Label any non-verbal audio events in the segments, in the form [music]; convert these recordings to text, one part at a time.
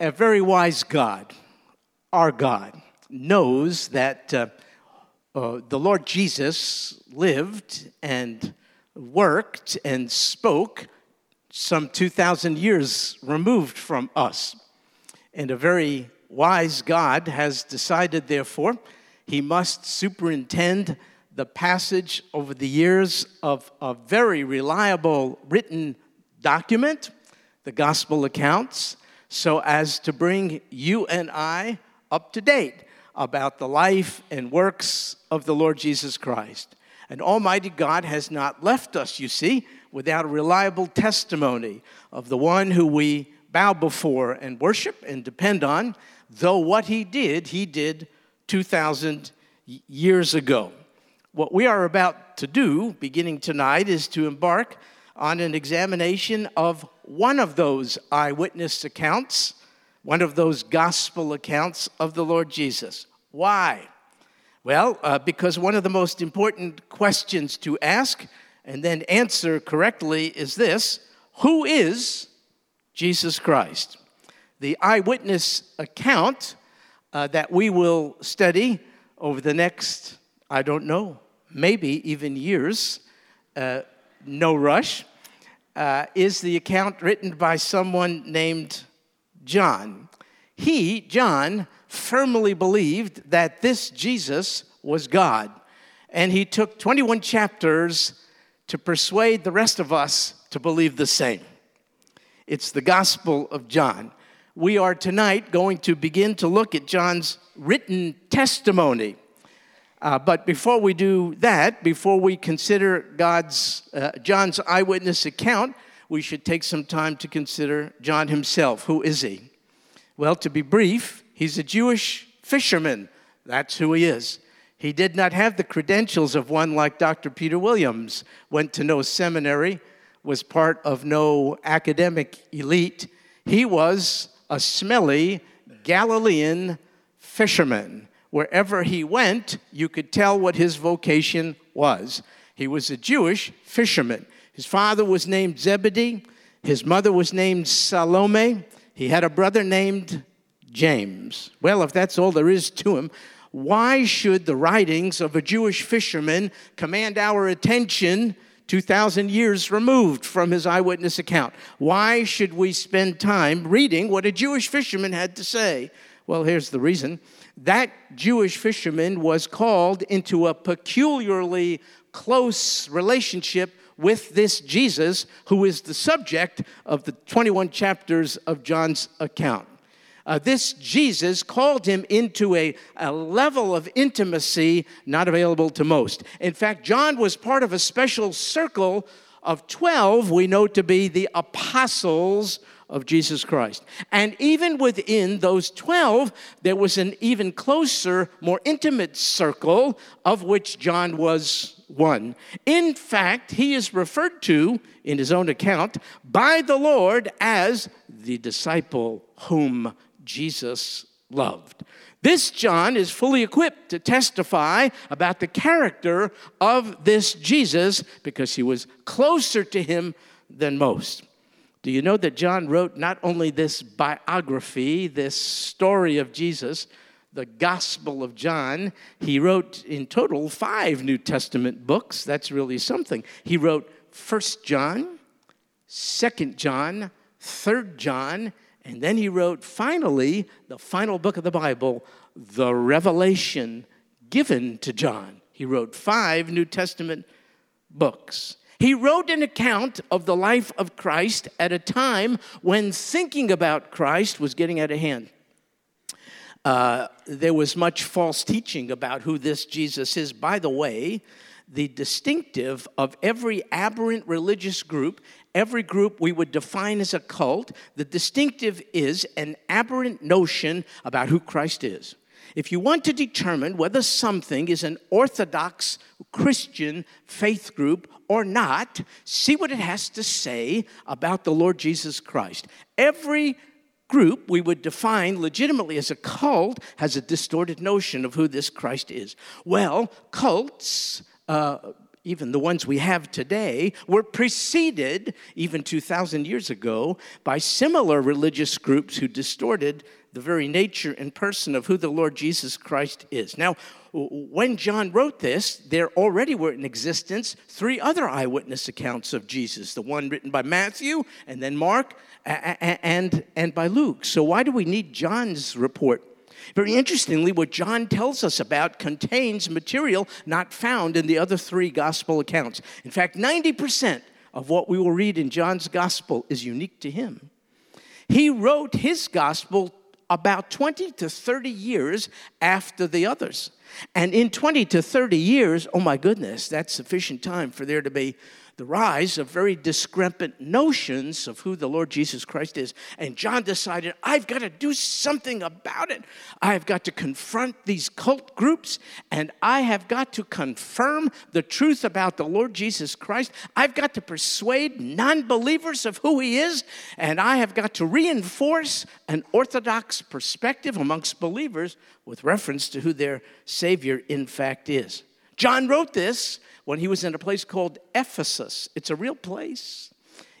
a very wise God, our God, knows that uh, uh, the Lord Jesus lived and worked and spoke some 2,000 years removed from us. And a very wise God has decided, therefore, he must superintend the passage over the years of a very reliable written document, the gospel accounts, so as to bring you and I up to date about the life and works of the Lord Jesus Christ. And Almighty God has not left us, you see, without a reliable testimony of the one who we bow before and worship and depend on, though what he did, he did 2,000 years ago. What we are about to do, beginning tonight, is to embark on an examination of one of those eyewitness accounts, one of those gospel accounts of the Lord Jesus. Why? Well, uh, because one of the most important questions to ask and then answer correctly is this Who is Jesus Christ? The eyewitness account uh, that we will study over the next, I don't know, maybe even years, uh, no rush, uh, is the account written by someone named John. He, John, firmly believed that this Jesus was God, and he took 21 chapters to persuade the rest of us to believe the same. It's the Gospel of John. We are tonight going to begin to look at John's written testimony. Uh, but before we do that, before we consider God's, uh, John's eyewitness account, we should take some time to consider John himself. Who is he? Well, to be brief, he's a Jewish fisherman. That's who he is. He did not have the credentials of one like Dr. Peter Williams, went to no seminary, was part of no academic elite. He was a smelly Galilean fisherman wherever he went, you could tell what his vocation was. He was a Jewish fisherman. His father was named Zebedee, his mother was named Salome, he had a brother named James. Well, if that's all there is to him, why should the writings of a Jewish fisherman command our attention 2,000 years removed from his eyewitness account? Why should we spend time reading what a Jewish fisherman had to say? Well, here's the reason that Jewish fisherman was called into a peculiarly close relationship with this Jesus, who is the subject of the 21 chapters of John's account. Uh, this Jesus called him into a, a level of intimacy not available to most. In fact, John was part of a special circle of 12 we know to be the apostles of Jesus Christ. And even within those 12, there was an even closer, more intimate circle of which John was one. In fact, he is referred to in his own account by the Lord as the disciple whom Jesus loved. This John is fully equipped to testify about the character of this Jesus because he was closer to him than most. Do you know that John wrote not only this biography, this story of Jesus, the Gospel of John, he wrote in total five New Testament books. That's really something. He wrote First John, Second John, Third John, and then he wrote finally the final book of the Bible, the Revelation given to John. He wrote five New Testament books. He wrote an account of the life of Christ at a time when thinking about Christ was getting out of hand. Uh, there was much false teaching about who this Jesus is. By the way, the distinctive of every aberrant religious group, every group we would define as a cult, the distinctive is an aberrant notion about who Christ is. If you want to determine whether something is an orthodox Christian faith group or not, see what it has to say about the Lord Jesus Christ. Every group we would define legitimately as a cult has a distorted notion of who this Christ is. Well, cults uh, even the ones we have today, were preceded, even 2,000 years ago, by similar religious groups who distorted the very nature and person of who the Lord Jesus Christ is. Now, when John wrote this, there already were in existence three other eyewitness accounts of Jesus the one written by Matthew, and then Mark, and, and by Luke. So, why do we need John's report? Very interestingly, what John tells us about contains material not found in the other three gospel accounts. In fact, 90% of what we will read in John's gospel is unique to him. He wrote his gospel about 20 to 30 years after the others. And in 20 to 30 years, oh my goodness, that's sufficient time for there to be the rise of very discrepant notions of who the Lord Jesus Christ is. And John decided, I've got to do something about it. I've got to confront these cult groups and I have got to confirm the truth about the Lord Jesus Christ. I've got to persuade non believers of who he is, and I have got to reinforce an orthodox perspective amongst believers with reference to who their Savior in fact is. John wrote this when he was in a place called Ephesus. It's a real place.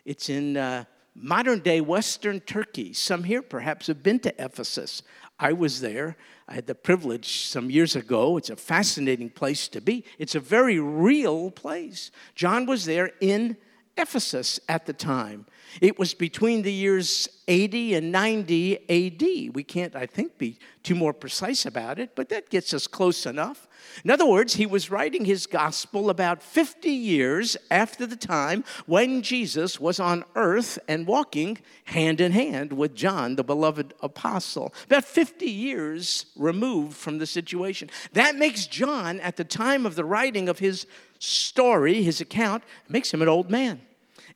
It's in uh, modern day Western Turkey. Some here perhaps have been to Ephesus. I was there. I had the privilege some years ago. It's a fascinating place to be. It's a very real place. John was there in Ephesus at the time. It was between the years 80 and 90 AD. We can't, I think, be too more precise about it, but that gets us close enough. In other words, he was writing his gospel about 50 years after the time when Jesus was on earth and walking hand in hand with John, the beloved apostle. About 50 years removed from the situation. That makes John, at the time of the writing of his story, his account, makes him an old man.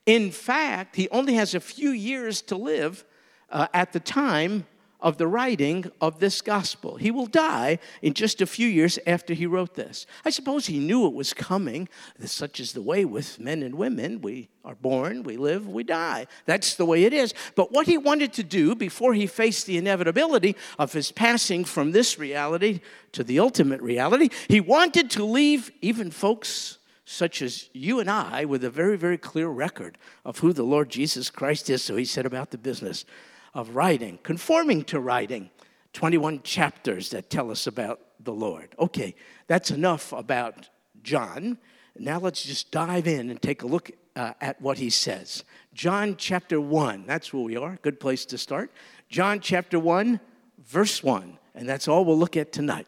In fact, he only has a few years to live uh, at the time of the writing of this gospel. He will die in just a few years after he wrote this. I suppose he knew it was coming. Such is the way with men and women. We are born, we live, we die. That's the way it is. But what he wanted to do before he faced the inevitability of his passing from this reality to the ultimate reality, he wanted to leave even folks such as you and I with a very, very clear record of who the Lord Jesus Christ is. So he set about the business of writing, conforming to writing 21 chapters that tell us about the Lord. Okay, that's enough about John. Now let's just dive in and take a look uh, at what he says. John chapter 1, that's where we are, good place to start. John chapter 1, verse 1, and that's all we'll look at tonight.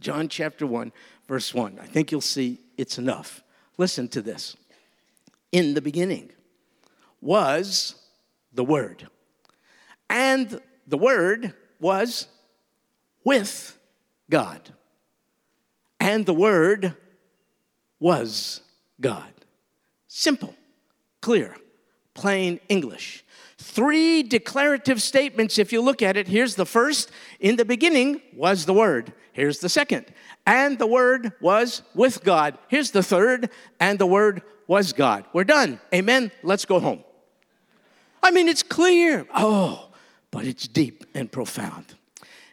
John chapter 1, verse 1. I think you'll see it's enough. Listen to this. In the beginning was the Word, and the Word was with God, and the Word was God. Simple, clear, plain English. Three declarative statements, if you look at it. Here's the first In the beginning was the Word. Here's the second and the Word was with God. Here's the third, and the Word was God. We're done. Amen. Let's go home. I mean, it's clear. Oh, but it's deep and profound.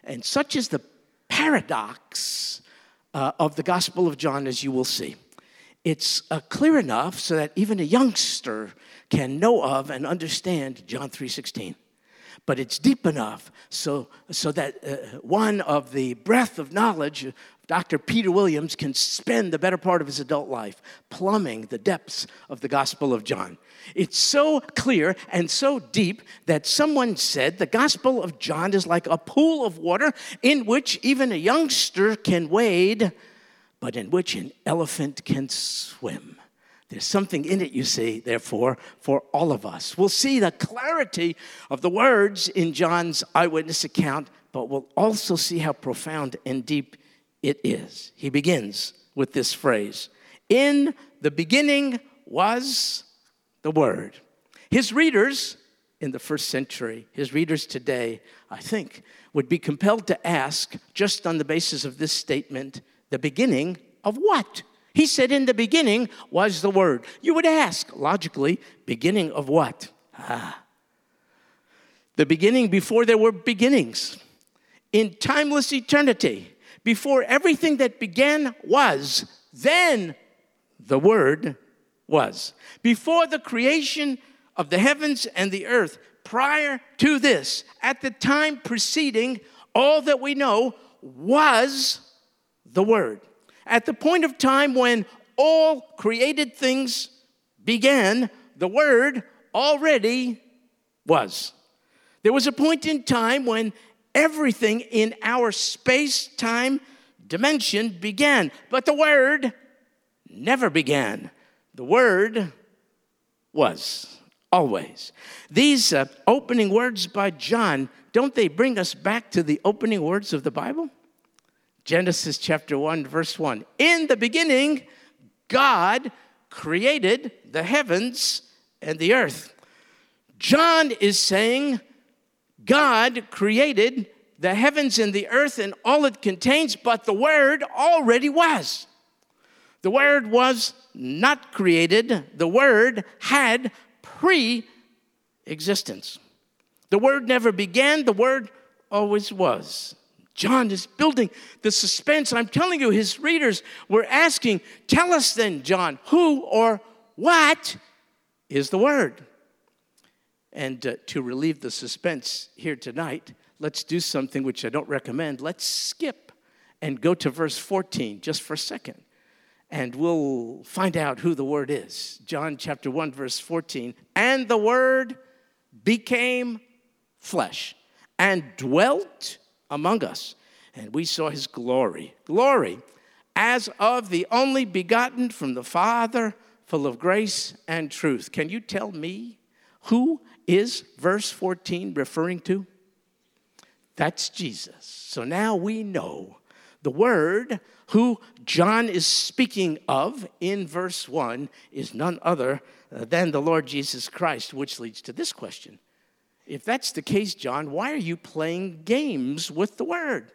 And such is the paradox uh, of the Gospel of John, as you will see. It's uh, clear enough so that even a youngster can know of and understand John 3:16 but it's deep enough so, so that uh, one of the breadth of knowledge Dr. Peter Williams can spend the better part of his adult life plumbing the depths of the Gospel of John. It's so clear and so deep that someone said the Gospel of John is like a pool of water in which even a youngster can wade, but in which an elephant can swim. There's something in it, you see, therefore, for all of us. We'll see the clarity of the words in John's eyewitness account, but we'll also see how profound and deep it is. He begins with this phrase In the beginning was the Word. His readers in the first century, his readers today, I think, would be compelled to ask, just on the basis of this statement, the beginning of what? He said, In the beginning was the Word. You would ask, logically, beginning of what? Ah. The beginning before there were beginnings. In timeless eternity, before everything that began was, then the Word was. Before the creation of the heavens and the earth, prior to this, at the time preceding all that we know, was the Word. At the point of time when all created things began, the Word already was. There was a point in time when everything in our space time dimension began, but the Word never began. The Word was always. These uh, opening words by John, don't they bring us back to the opening words of the Bible? Genesis chapter 1, verse 1. In the beginning, God created the heavens and the earth. John is saying God created the heavens and the earth and all it contains, but the Word already was. The Word was not created, the Word had pre existence. The Word never began, the Word always was. John is building the suspense. I'm telling you, his readers were asking, Tell us then, John, who or what is the Word? And uh, to relieve the suspense here tonight, let's do something which I don't recommend. Let's skip and go to verse 14 just for a second. And we'll find out who the Word is. John chapter 1, verse 14. And the Word became flesh and dwelt among us, and we saw his glory. Glory as of the only begotten from the Father, full of grace and truth. Can you tell me who is verse 14 referring to? That's Jesus. So now we know the word who John is speaking of in verse 1 is none other than the Lord Jesus Christ, which leads to this question if that's the case, John, why are you playing games with the word?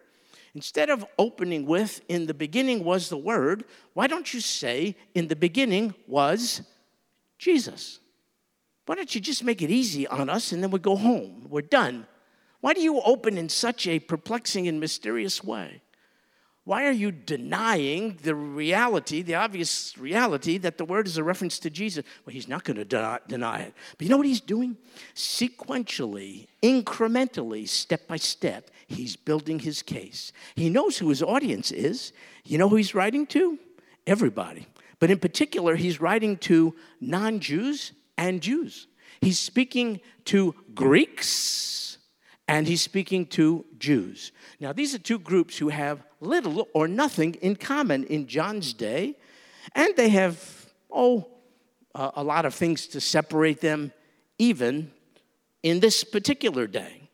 Instead of opening with, in the beginning was the word, why don't you say, in the beginning was Jesus? Why don't you just make it easy on us and then we go home? We're done. Why do you open in such a perplexing and mysterious way? Why are you denying the reality, the obvious reality, that the word is a reference to Jesus? Well, he's not going to deny it. But you know what he's doing? Sequentially, incrementally, step by step, he's building his case. He knows who his audience is. You know who he's writing to? Everybody. But in particular, he's writing to non Jews and Jews. He's speaking to Greeks and he's speaking to Jews. Now, these are two groups who have little or nothing in common in John's day, and they have, oh, uh, a lot of things to separate them, even in this particular day.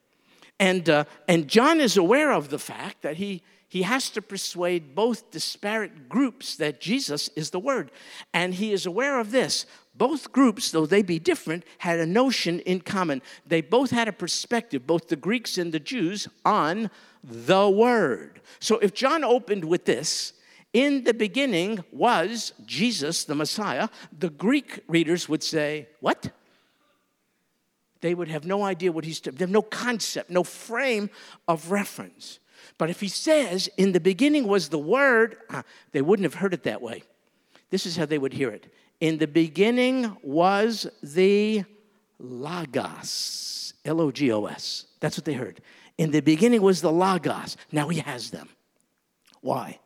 And, uh, and John is aware of the fact that he, he has to persuade both disparate groups that Jesus is the Word. And he is aware of this. Both groups, though they be different, had a notion in common. They both had a perspective, both the Greeks and the Jews, on the Word. So if John opened with this, in the beginning was Jesus, the Messiah, the Greek readers would say, What? They would have no idea what he's, they have no concept, no frame of reference. But if he says, In the beginning was the Word, uh, they wouldn't have heard it that way. This is how they would hear it. In the beginning was the Logos, L O G O S. That's what they heard. In the beginning was the Logos. Now he has them. Why?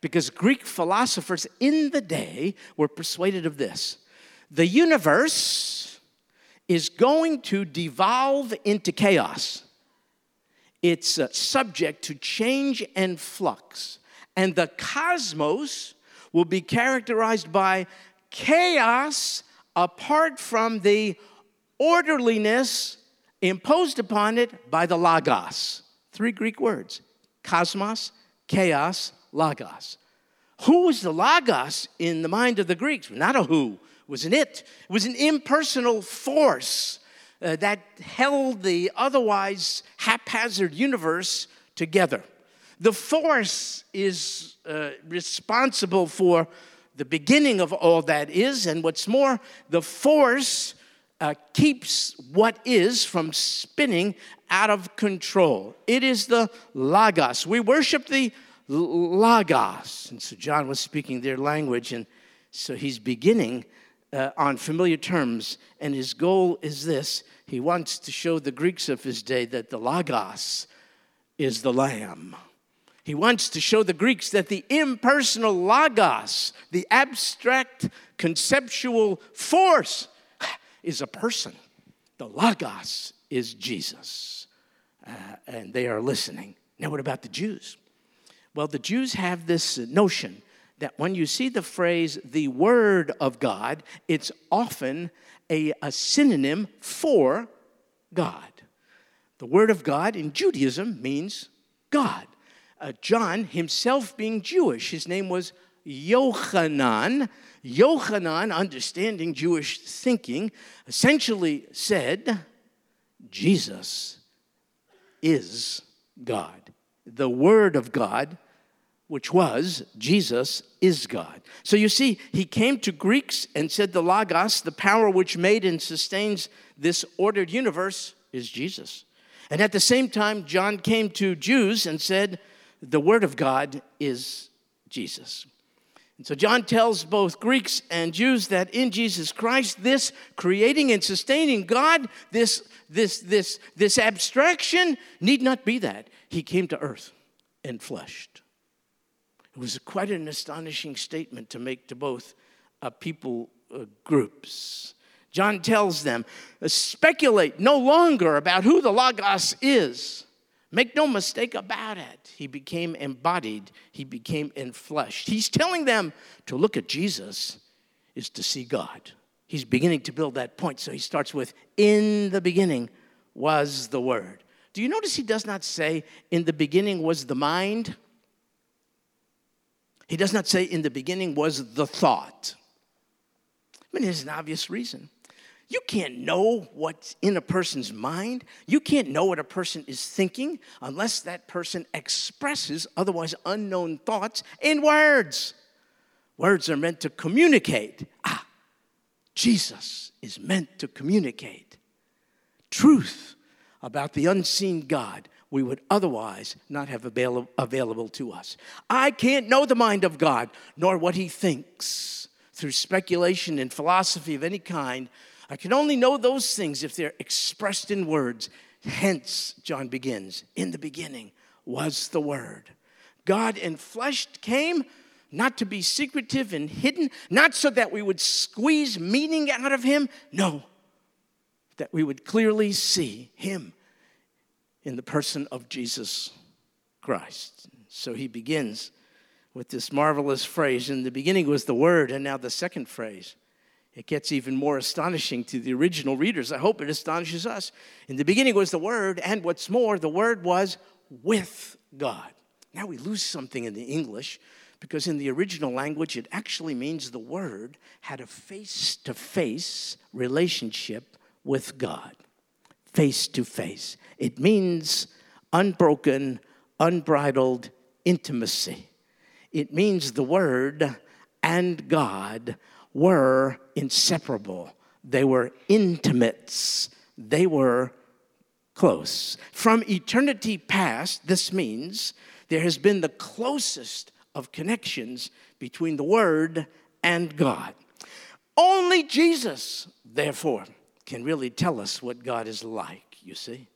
Because Greek philosophers in the day were persuaded of this the universe is going to devolve into chaos. It's uh, subject to change and flux. And the cosmos will be characterized by chaos apart from the orderliness imposed upon it by the logos. Three Greek words cosmos, chaos, logos. Who was the logos in the mind of the Greeks? Not a who, was an it. It was an impersonal force uh, that held the otherwise haphazard universe together. The force is uh, responsible for the beginning of all that is, and what's more, the force uh, keeps what is from spinning out of control. It is the Logos. We worship the Logos. And so John was speaking their language, and So he's beginning uh, on familiar terms, and his goal is this he wants to show the Greeks of his day that the Logos is the Lamb. He wants to show the Greeks that the impersonal Logos, the abstract conceptual force, is a person. The Logos is Jesus. Uh, and they are listening. Now, what about the Jews? Well, the Jews have this notion that when you see the phrase the Word of God, it's often a, a synonym for God. The Word of God in Judaism means God. Uh, John, himself being Jewish, his name was Yochanan. Yochanan, understanding Jewish thinking, essentially said, Jesus is God. The Word of God which was Jesus is God. So you see, he came to Greeks and said the Logos, the power which made and sustains this ordered universe, is Jesus. And at the same time, John came to Jews and said, the Word of God is Jesus. And so John tells both Greeks and Jews that in Jesus Christ, this creating and sustaining God, this, this, this, this abstraction need not be that. He came to earth and fleshed. It was quite an astonishing statement to make to both uh, people uh, groups. John tells them, speculate no longer about who the Logos is. Make no mistake about it. He became embodied, he became enfleshed. He's telling them to look at Jesus is to see God. He's beginning to build that point. So he starts with, In the beginning was the Word. Do you notice he does not say, In the beginning was the mind? He does not say in the beginning was the thought. I mean, there's an obvious reason. You can't know what's in a person's mind. You can't know what a person is thinking unless that person expresses otherwise unknown thoughts in words. Words are meant to communicate. Ah, Jesus is meant to communicate truth about the unseen God we would otherwise not have avail- available to us. I can't know the mind of God, nor what he thinks through speculation and philosophy of any kind. I can only know those things if they're expressed in words. Hence, John begins, in the beginning was the Word. God in flesh came not to be secretive and hidden, not so that we would squeeze meaning out of him, no, that we would clearly see him in the person of Jesus Christ. So he begins with this marvelous phrase. In the beginning was the Word, and now the second phrase. It gets even more astonishing to the original readers. I hope it astonishes us. In the beginning was the Word, and what's more, the Word was with God. Now we lose something in the English because in the original language it actually means the Word had a face to face relationship with God face to face. It means unbroken, unbridled intimacy. It means the Word and God were inseparable, they were intimates, they were close. From eternity past, this means there has been the closest of connections between the Word and God. Only Jesus, therefore, can really tell us what God is like, you see,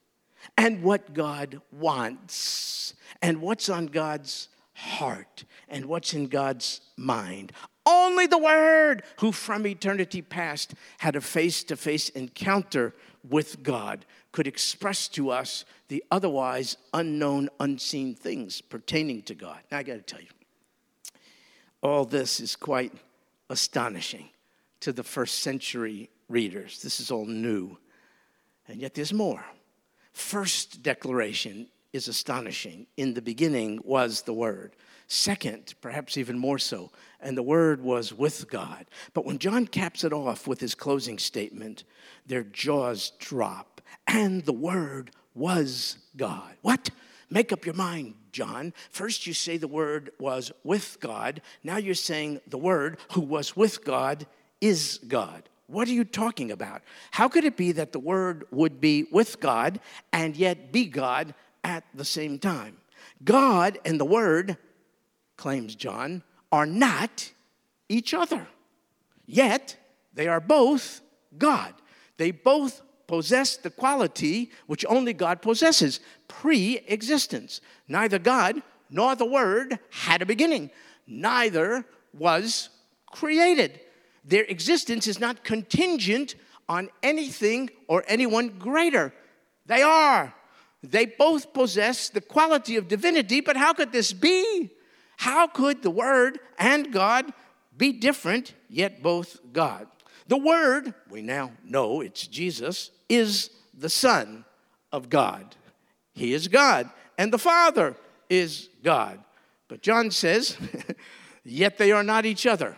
and what God wants, and what's on God's heart, and what's in God's mind. Only the Word, who from eternity past had a face to face encounter with God, could express to us the otherwise unknown, unseen things pertaining to God. Now, I got to tell you, all this is quite astonishing to the first century readers. This is all new. And yet there's more. First declaration is astonishing. In the beginning was the Word. Second, perhaps even more so, and the Word was with God. But when John caps it off with his closing statement, their jaws drop, and the Word was God. What? Make up your mind, John. First, you say the Word was with God. Now you're saying the Word, who was with God, is God. What are you talking about? How could it be that the Word would be with God and yet be God at the same time? God and the Word, claims John, are not each other. yet they are both God. They both possess the quality which only God possesses pre existence. Neither God nor the Word had a beginning, neither was created. Their existence is not contingent on anything or anyone greater. They are. They both possess the quality of divinity, but how could this be? How could the Word and God be different, yet both God? The Word, we now know it's Jesus, is the Son of God. He is God, and the Father is God. But John says, [laughs] yet they are not each other.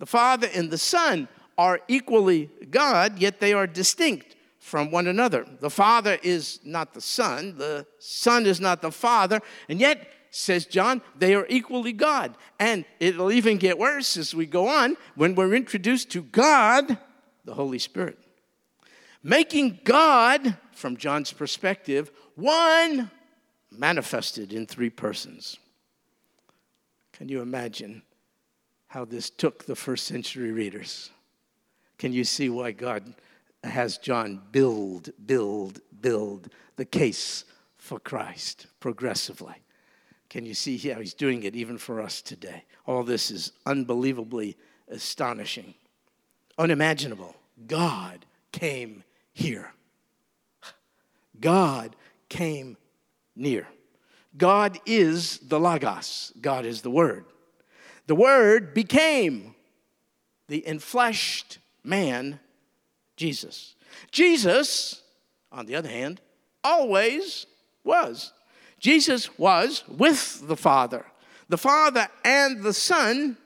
The Father and the Son are equally God, yet they are distinct from one another. The Father is not the Son, the Son is not the Father, and yet, says John, they are equally God. And it'll even get worse as we go on when we're introduced to God, the Holy Spirit. Making God, from John's perspective, one manifested in three persons. Can you imagine how this took the first century readers? Can you see why God has John build, build, build the case for Christ progressively? Can you see how he's doing it even for us today? All this is unbelievably astonishing, unimaginable. God came here. God came near. God is the Logos, God is the Word. The Word became the enfleshed man, Jesus. Jesus, on the other hand, always was. Jesus was with the Father. The Father and the Son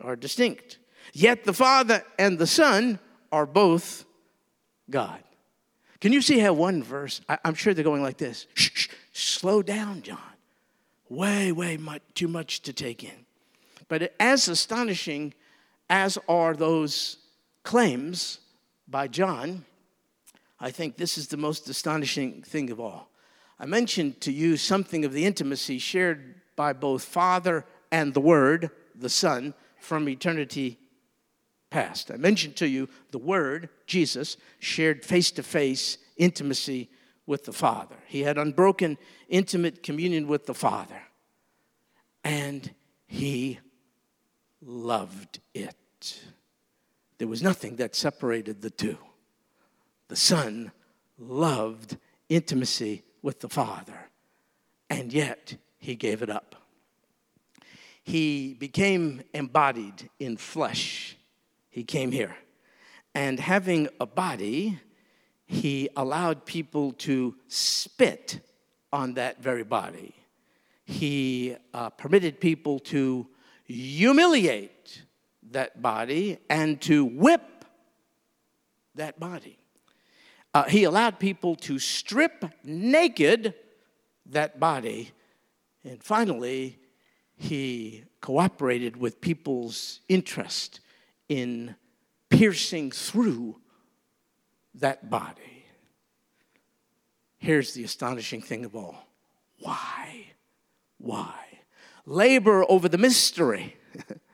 are distinct, yet the Father and the Son are both God. Can you see how one verse, I, am sure they're going like this shh, shh, slow down, John. Way, way much, too much to take in. But as astonishing as are those claims by John, I think this is the most astonishing thing of all. I mentioned to you something of the intimacy shared by both Father and the Word, the Son, from eternity past. I mentioned to you the Word, Jesus, shared face to face intimacy with the Father. He had unbroken, intimate communion with the Father. And he loved it. There was nothing that separated the two. The Son loved intimacy with the Father, and yet he gave it up. He became embodied in flesh. He came here. And having a body, he allowed people to spit on that very body. He uh, permitted people to humiliate that body and to whip that body. Uh, he allowed people to strip naked that body. And finally, he cooperated with people's interest in piercing through that body. Here's the astonishing thing of all why? Why? Labor over the mystery [laughs]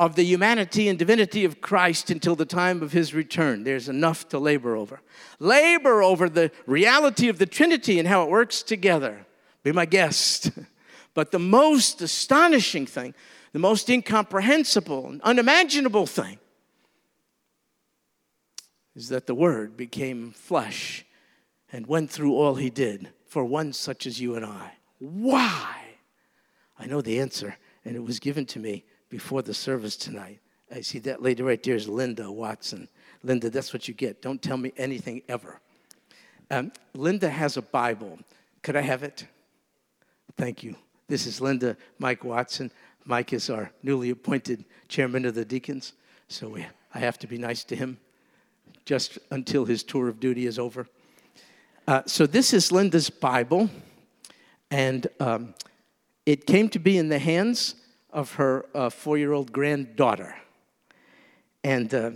of the humanity and divinity of Christ until the time of his return. There's enough to labor over. Labor over the reality of the Trinity and how it works together. Be my guest. [laughs] But the most astonishing thing, the most incomprehensible, and unimaginable thing is that the Word became flesh and went through all He did for one such as you and I. Why? I know the answer, and it was given to me before the service tonight. I see that lady right there is Linda Watson. Linda, that's what you get. Don't tell me anything ever. Um, Linda has a Bible. Could I have it? Thank you. This is Linda Mike Watson. Mike is our newly appointed chairman of the deacons, so we, I have to be nice to him just until his tour of duty is over. Uh, so, this is Linda's Bible, and um, it came to be in the hands of her uh, four year old granddaughter. And uh,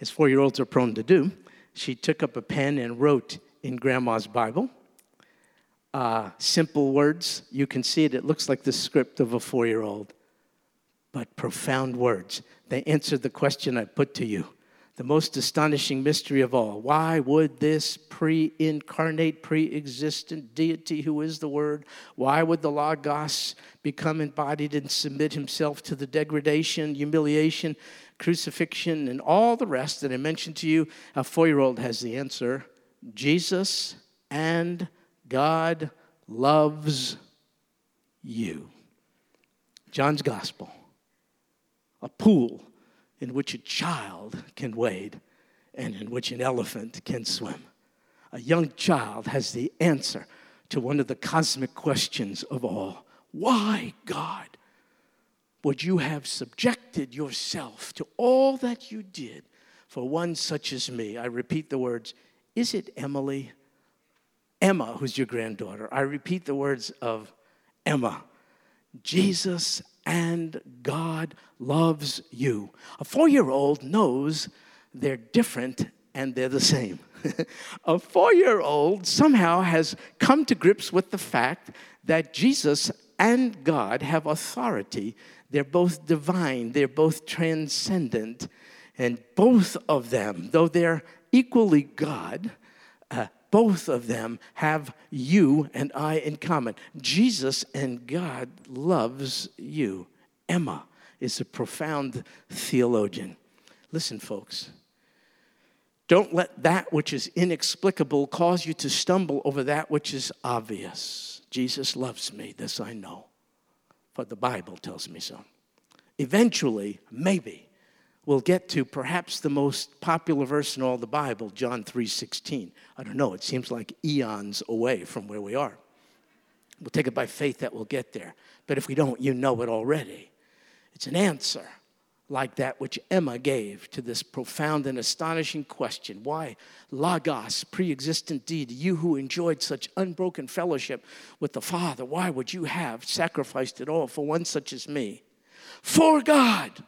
as four year olds are prone to do, she took up a pen and wrote in Grandma's Bible. Uh, simple words. You can see it, it looks like the script of a four year old, but profound words they answered the question I put to you the most astonishing mystery of all. Why would this pre incarnate, pre existent deity who is the Word, why would the Logos become embodied and submit himself to the degradation, humiliation, crucifixion, and all the rest that I mentioned to you? A four year old has the answer Jesus and God loves you. John's Gospel, a pool in which a child can wade and in which an elephant can swim. A young child has the answer to one of the cosmic questions of all Why, God, would you have subjected yourself to all that you did for one such as me? I repeat the words Is it Emily? Emma, who's your granddaughter. I repeat the words of Emma. Jesus and God loves you. A four year old knows they're different and they're the same. [laughs] a four year old somehow has come to grips with the fact that Jesus and God have authority. They're both divine, they're both transcendent, and both of them, though they're equally God, both of them have you and I in common. Jesus and God loves you. Emma is a profound theologian. Listen, folks. Don't let that which is inexplicable cause you to stumble over that which is obvious. Jesus loves me, this I know, for the Bible tells me so. Eventually, maybe, we'll get to perhaps the most popular verse in all the Bible, John 3:16. I don't know, it seems like eons away from where we are. We'll take it by faith that we'll get there. But if we don't, you know it already. It's an answer like that which Emma gave to this profound and astonishing question Why, Logos, pre existent deity, you who enjoyed such unbroken fellowship with the Father, why would you have sacrificed it all for one such as me? For God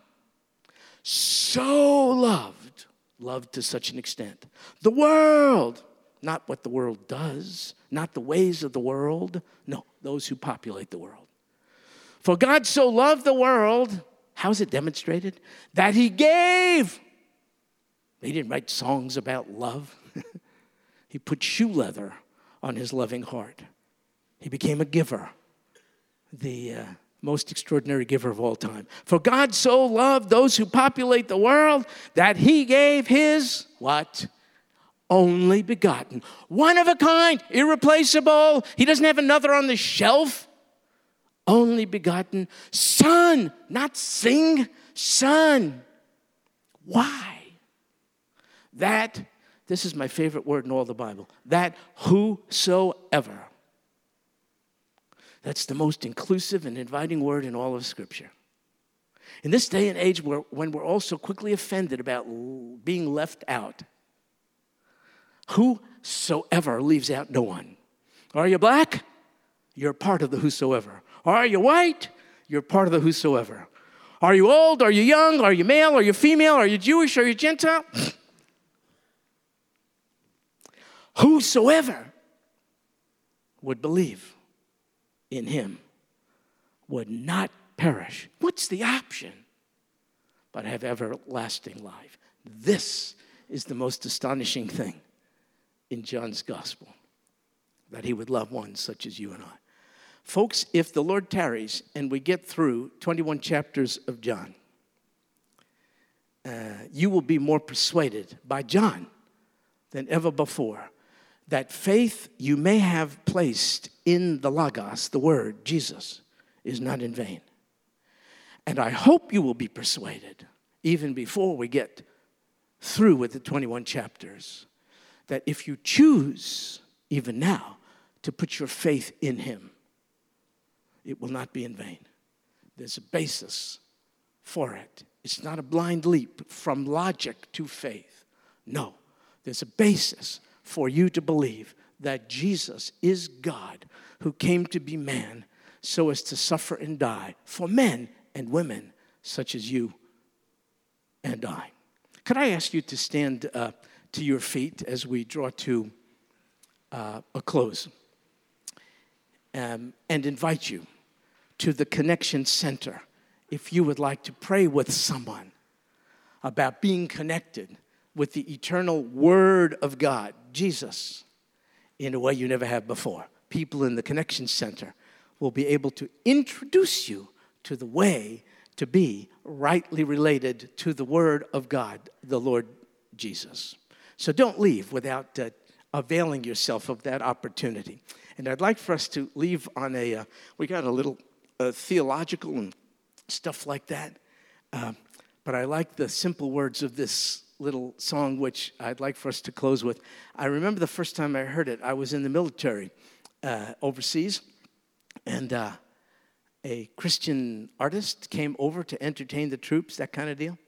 so loved, loved to such an extent, the world, not what the world does, not the ways of the world, no, those who populate the world. For God so loved the world, how is it demonstrated? That he gave. He didn't write songs about love. [laughs] he put shoe leather on his loving heart. He became a giver. The uh, most extraordinary giver of all time. For God so loved those who populate the world that he gave his what? Only begotten. One of a kind, irreplaceable. He doesn't have another on the shelf. Only begotten son, not sing, son. Why? That, this is my favorite word in all the Bible, that whosoever that's the most inclusive and inviting word in all of Scripture. In this day and age where, when we're all so quickly offended about being left out, whosoever leaves out no one. Are you black? You're part of the whosoever. Are you white? You're part of the whosoever. Are you old? Are you young? Are you male? Are you female? Are you Jewish? Are you Gentile? [sniffs] whosoever would believe in him would not perish. What's the option? But have everlasting life. This is the most astonishing thing in John's gospel that he would love one such as you and I. Folks, if the Lord tarries and we get through 21 chapters of John, uh, you will be more persuaded by John than ever before that faith you may have placed in the Logos, the Word, Jesus, is not in vain. And I hope you will be persuaded, even before we get through with the 21 chapters, that if you choose, even now, to put your faith in Him, it will not be in vain. There's a basis for it. It's not a blind leap from logic to faith. No, there's a basis for you to believe that Jesus is God who came to be man so as to suffer and die for men and women such as you and I. Could I ask you to stand uh, to your feet as we draw to uh, a close um, and invite you to the Connection Center if you would like to pray with someone about being connected with the eternal Word of God, Jesus, in a way you never have before. People in the Connection Center will be able to introduce you to the way to be rightly related to the Word of God, the Lord Jesus. So don't leave without uh, availing yourself of that opportunity. And I'd like for us to leave on a, uh, we got a little uh, theological and stuff like that. Uh, but I like the simple words of this little song, which I'd like for us to close with. I remember the first time I heard it, I was in the military uh, overseas, and uh, a Christian artist came over to entertain the troops, that kind of deal.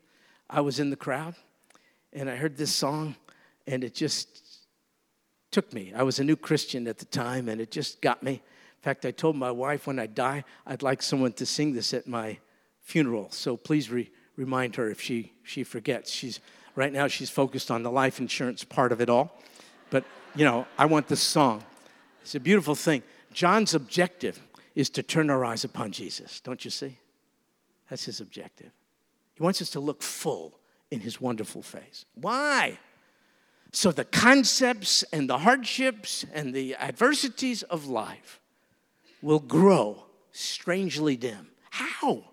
I was in the crowd, and I heard this song, and it just took me. I was a new Christian at the time, and it just got me. In fact, I told my wife when I die, I'd like someone to sing this at my funeral. So please re- remind her if she, she forgets. She's, right now, she's focused on the life insurance part of it all. But, you know, I want this song. It's a beautiful thing. John's objective is to turn our eyes upon Jesus, don't you see? That's his objective. He wants us to look full in his wonderful face. Why? So the concepts and the hardships and the adversities of life will grow strangely dim. How?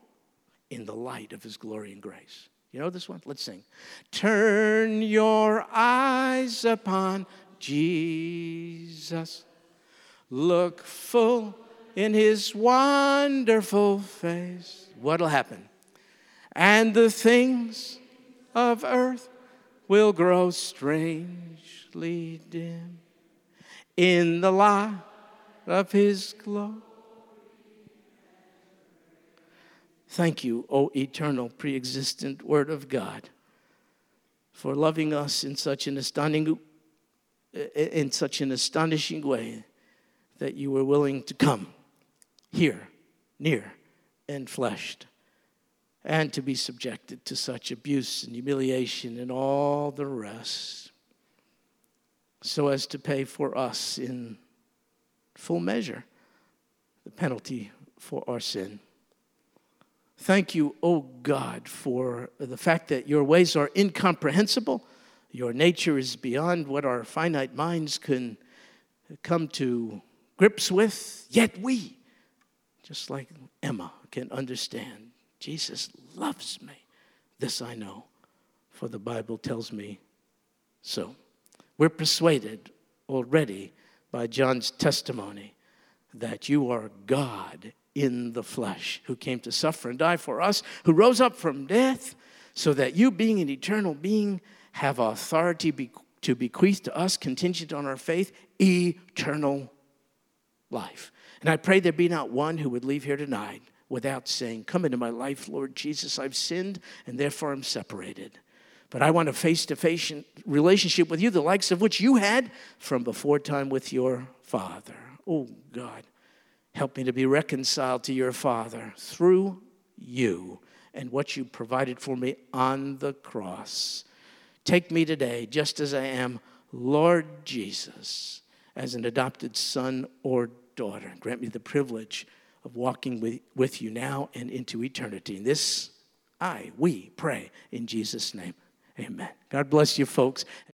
In the light of his glory and grace. You know this one? Let's sing. Turn your eyes upon Jesus. Look full in his wonderful face. What'll happen? And the things of earth will grow strangely dim in the light of his glory. Thank you, O eternal, pre existent Word of God, for loving us in such an astonishing, in such an astonishing way that you were willing to come here, near, and fleshed, and to be subjected to such abuse and humiliation and all the rest, so as to pay for us in full measure the penalty for our sin. Thank you, O oh God, for the fact that your ways are incomprehensible. Your nature is beyond what our finite minds can come to grips with, yet we just like Emma can understand. Jesus loves me. This I know, for the Bible tells me so. We're persuaded already by John's testimony that you are God in the flesh, who came to suffer and die for us, who rose up from death, so that you, being an eternal being, have authority be- to bequeath to us, contingent on our faith, eternal life. And I pray there be not one who would leave here tonight without saying, Come into my life, Lord Jesus. I've sinned and therefore I'm separated. But I want a face to face relationship with you, the likes of which you had from before time with your Father. Oh, God, help me to be reconciled to your Father through you and what you provided for me on the cross. Take me today just as I am, Lord Jesus, as an adopted son or daughter. Grant me the privilege of walking with, with you now and into eternity. And this, I, we pray in Jesus' name. Amen. God bless you, folks.